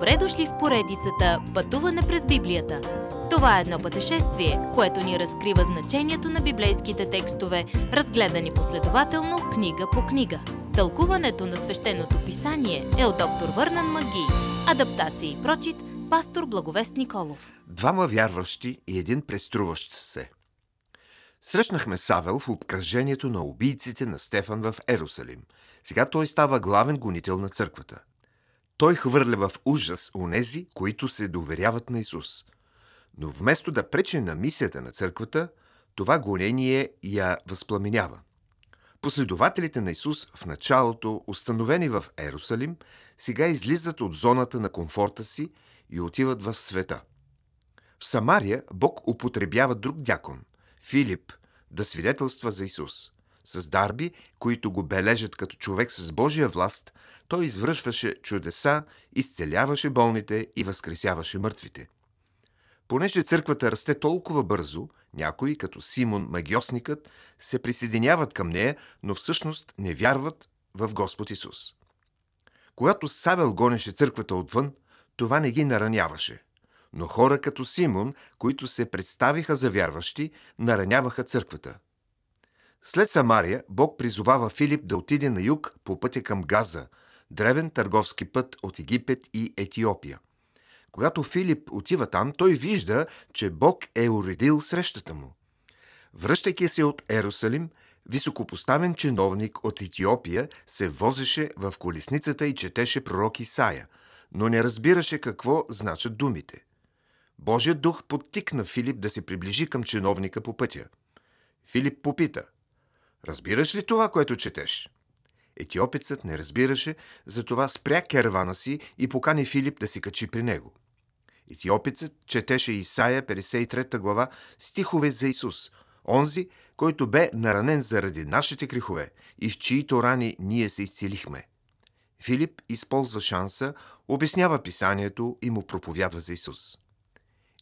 Добре дошли в поредицата Пътуване през Библията. Това е едно пътешествие, което ни разкрива значението на библейските текстове, разгледани последователно книга по книга. Тълкуването на свещеното писание е от доктор Върнан Маги. Адаптация и прочит, пастор Благовест Николов. Двама вярващи и един преструващ се. Срещнахме Савел в обкръжението на убийците на Стефан в Ерусалим. Сега той става главен гонител на църквата. Той хвърля в ужас онези, които се доверяват на Исус. Но вместо да прече на мисията на църквата, това гонение я възпламенява. Последователите на Исус в началото, установени в Ерусалим, сега излизат от зоната на комфорта си и отиват в света. В Самария Бог употребява друг дякон – Филип, да свидетелства за Исус. С дарби, които го бележат като човек с Божия власт, той извършваше чудеса, изцеляваше болните и възкресяваше мъртвите. Понеже църквата расте толкова бързо, някои, като Симон магиосникът, се присъединяват към нея, но всъщност не вярват в Господ Исус. Когато Савел гонеше църквата отвън, това не ги нараняваше. Но хора като Симон, които се представиха за вярващи, нараняваха църквата – след Самария, Бог призовава Филип да отиде на юг по пътя към Газа, древен търговски път от Египет и Етиопия. Когато Филип отива там, той вижда, че Бог е уредил срещата му. Връщайки се от Ерусалим, високопоставен чиновник от Етиопия се возеше в колесницата и четеше пророк Исаия, но не разбираше какво значат думите. Божият дух подтикна Филип да се приближи към чиновника по пътя. Филип попита – Разбираш ли това, което четеш? Етиопецът не разбираше, затова спря кервана си и покани Филип да се качи при него. Етиопецът четеше Исаия 53 глава стихове за Исус, онзи, който бе наранен заради нашите грехове и в чието рани ние се изцелихме. Филип използва шанса, обяснява писанието и му проповядва за Исус.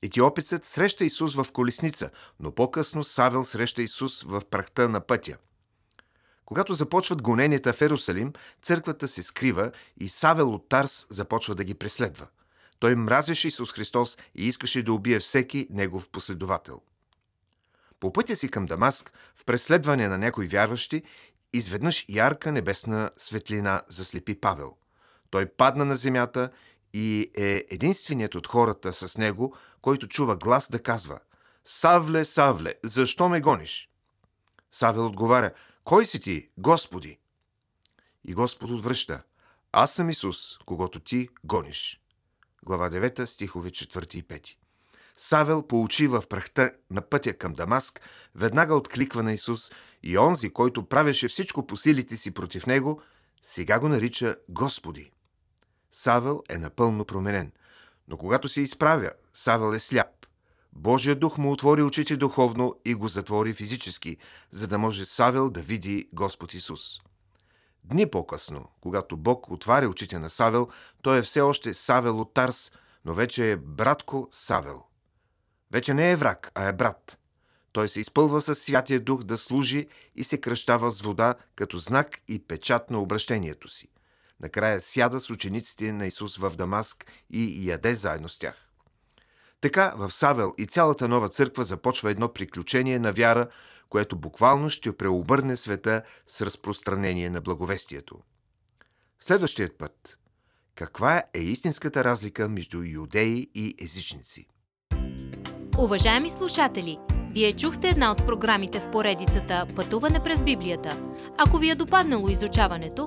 Етиопецът среща Исус в колесница, но по-късно Савел среща Исус в прахта на пътя – когато започват гоненията в Ерусалим, църквата се скрива и Савел от Тарс започва да ги преследва. Той мразеше Исус Христос и искаше да убие всеки негов последовател. По пътя си към Дамаск, в преследване на някои вярващи, изведнъж ярка небесна светлина заслепи Павел. Той падна на земята и е единственият от хората с него, който чува глас да казва «Савле, Савле, защо ме гониш?» Савел отговаря – кой си ти, Господи? И Господ отвръща. Аз съм Исус, когато ти гониш. Глава 9, стихове 4 и 5. Савел получи в прахта на пътя към Дамаск, веднага откликва на Исус и онзи, който правеше всичко по силите си против него, сега го нарича Господи. Савел е напълно променен, но когато се изправя, Савел е сляп. Божия дух му отвори очите духовно и го затвори физически, за да може Савел да види Господ Исус. Дни по-късно, когато Бог отваря очите на Савел, той е все още Савел от Тарс, но вече е братко Савел. Вече не е враг, а е брат. Той се изпълва със Святия Дух да служи и се кръщава с вода като знак и печат на обращението си. Накрая сяда с учениците на Исус в Дамаск и яде заедно с тях. Така в Савел и цялата нова църква започва едно приключение на вяра, което буквално ще преобърне света с разпространение на благовестието. Следващият път. Каква е истинската разлика между юдеи и езичници? Уважаеми слушатели! Вие чухте една от програмите в поредицата Пътуване през Библията. Ако ви е допаднало изучаването,